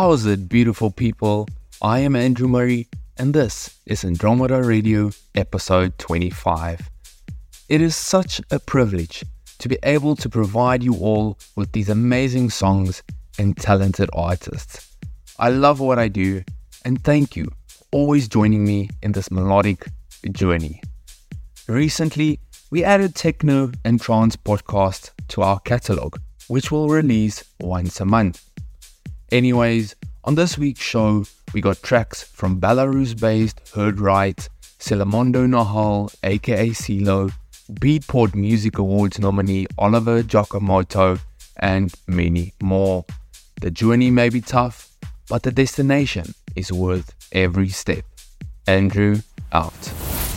How's it, beautiful people? I am Andrew Murray, and this is Andromeda Radio, episode 25. It is such a privilege to be able to provide you all with these amazing songs and talented artists. I love what I do, and thank you for always joining me in this melodic journey. Recently, we added techno and trance podcasts to our catalog, which will release once a month. Anyways, on this week's show, we got tracks from Belarus based Heard Right, Selamondo Nahal, aka Seelo, Beatport Music Awards nominee Olivier Giacomotto, and many more. The journey may be tough, but the destination is worth every step. Andrew out.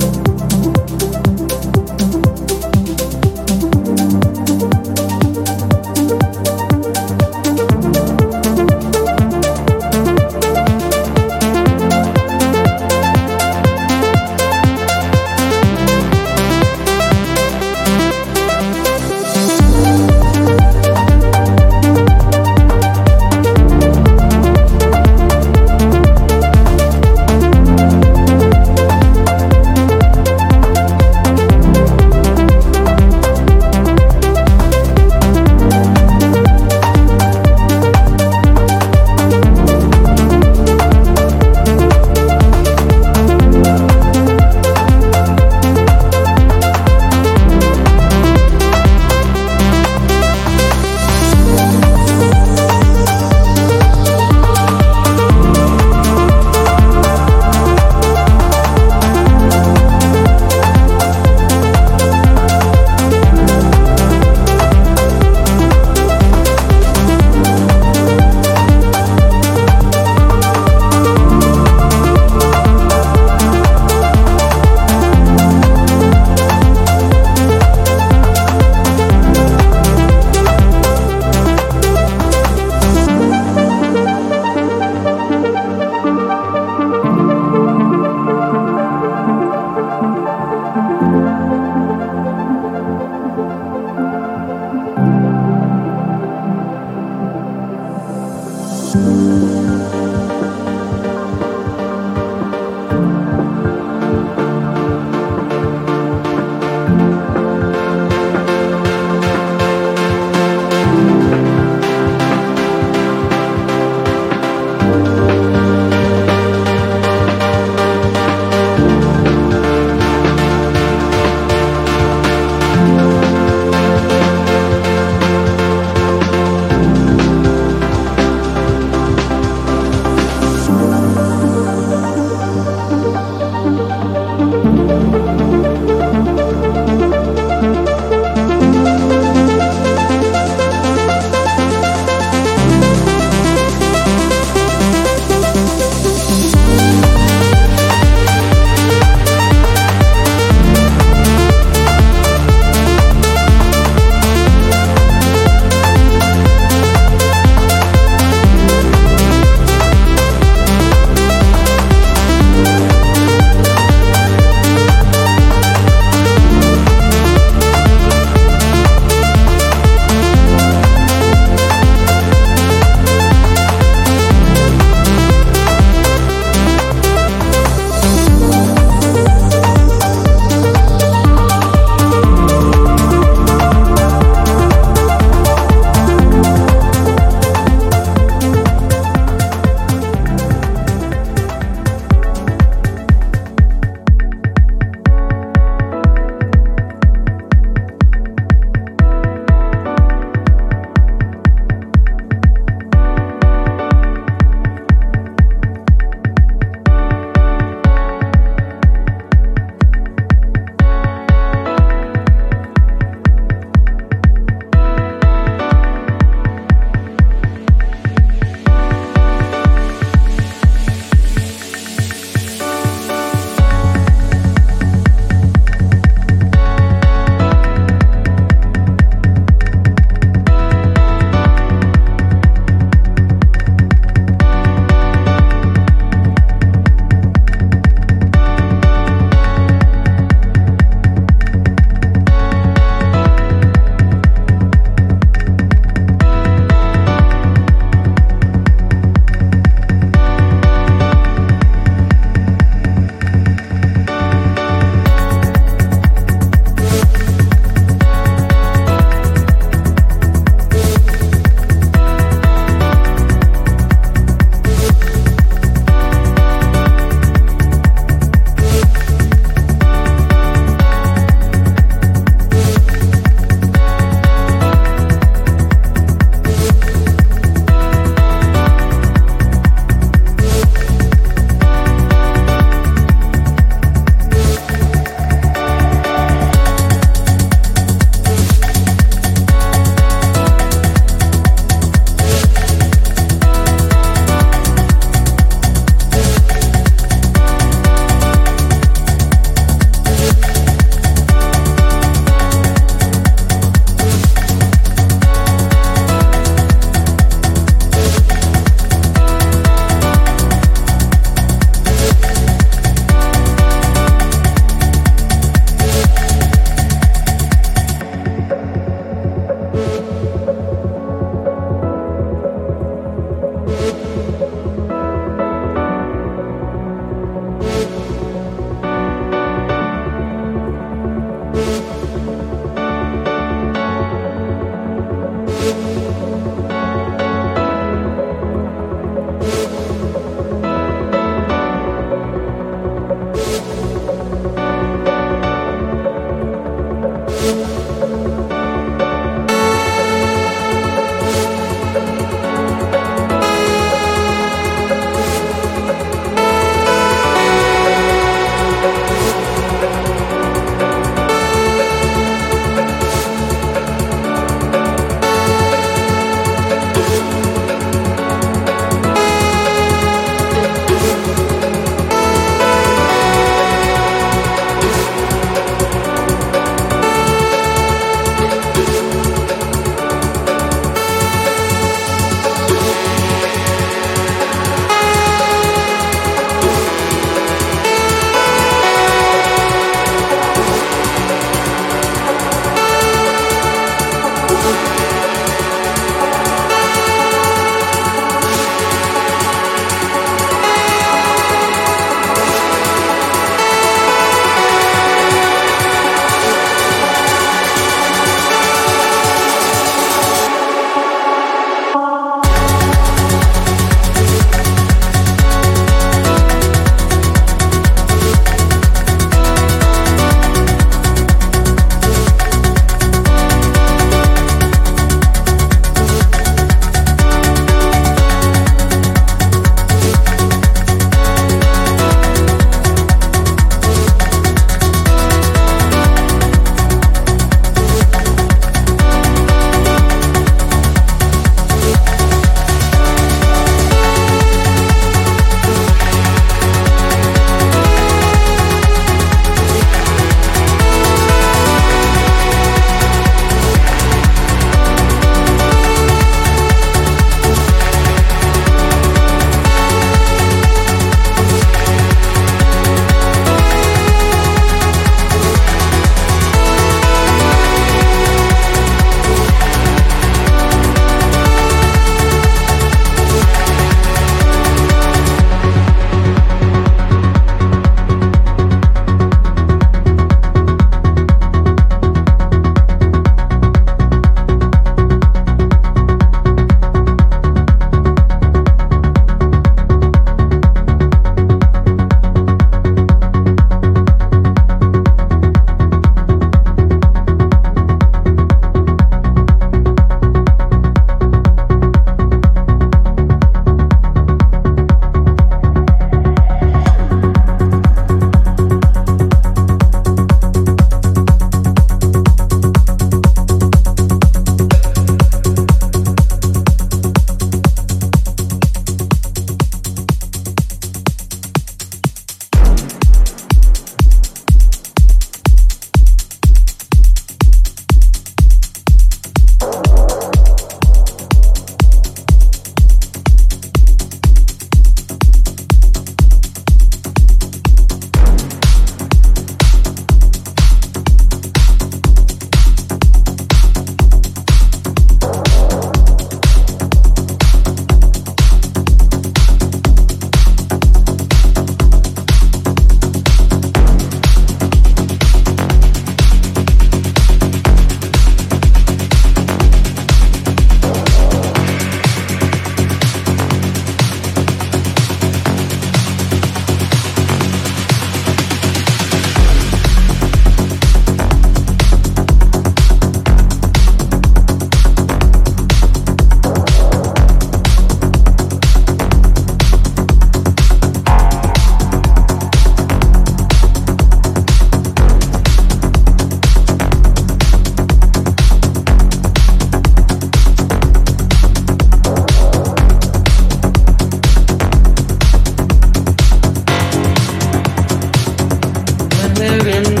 living.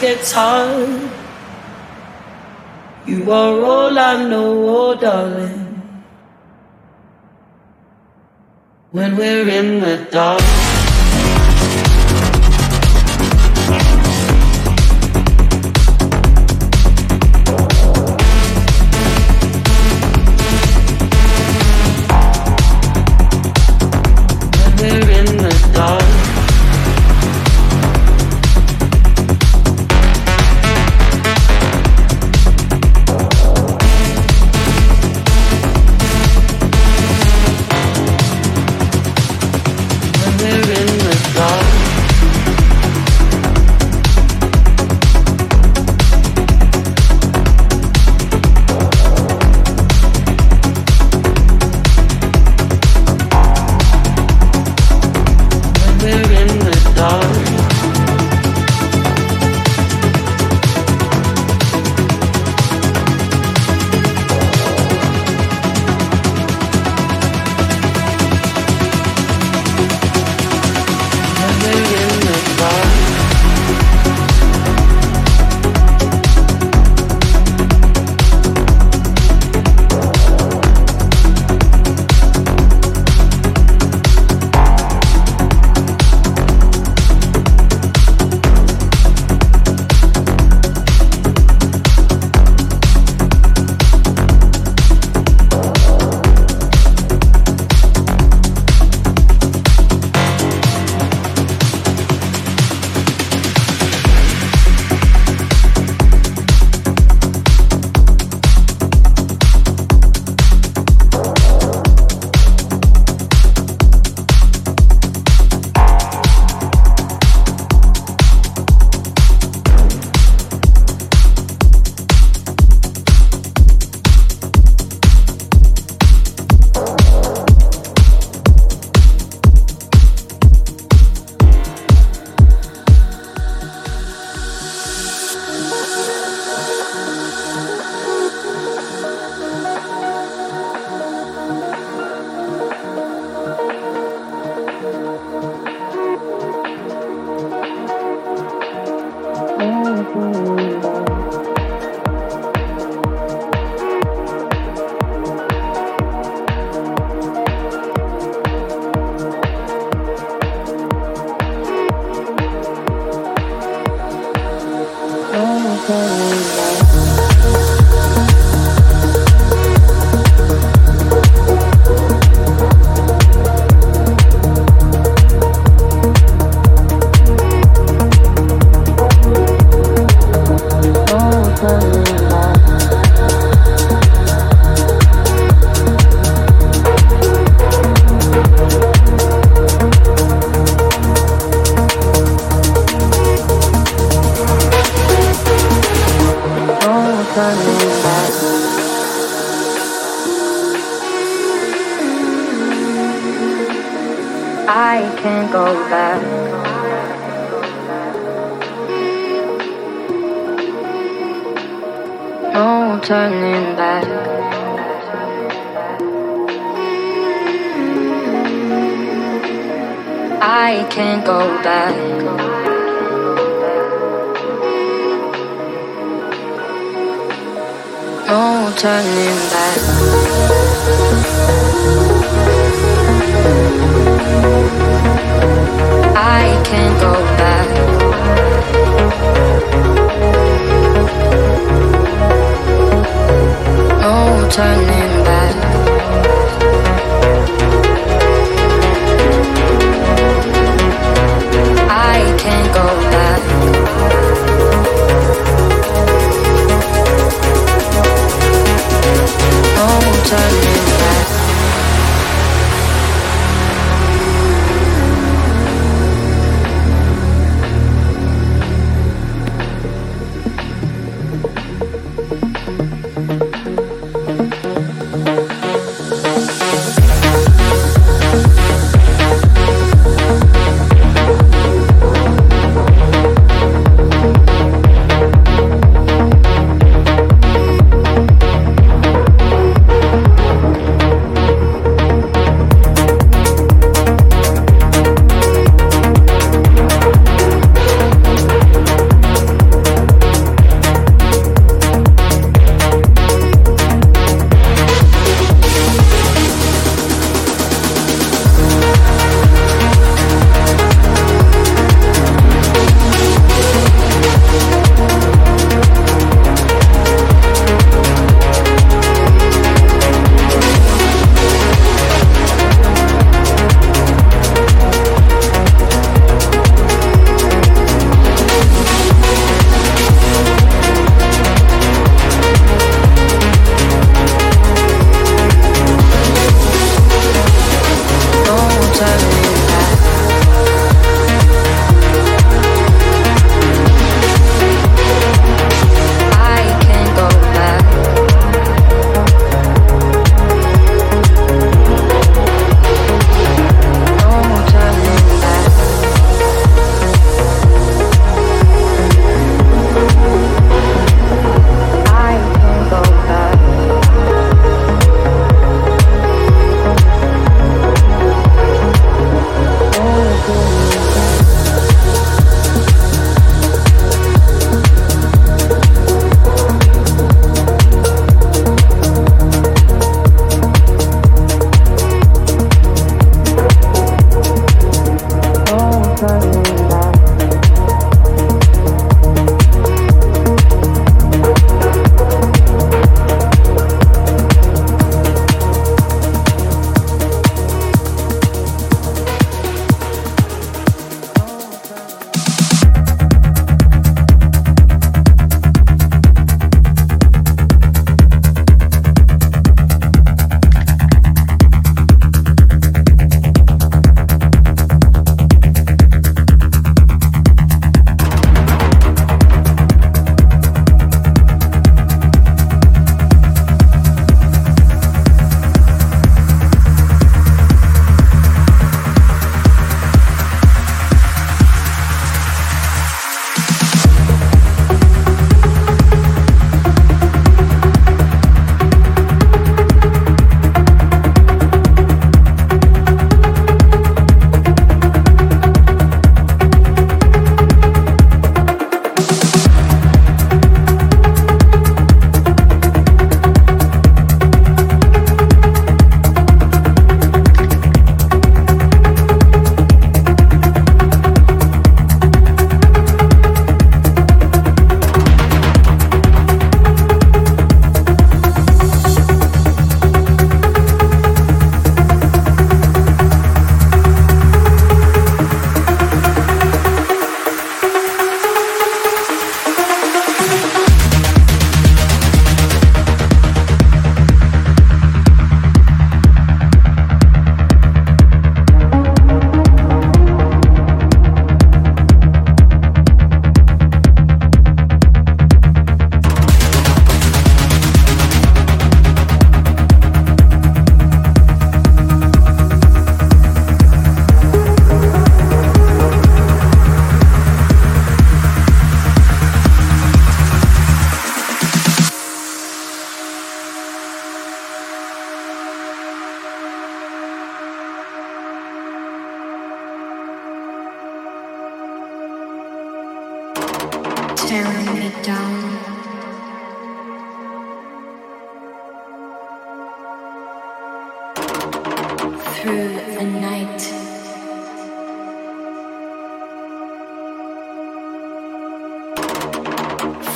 Gets hard, you are all I know, oh darling. When we're in the dark.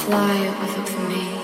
fly over me.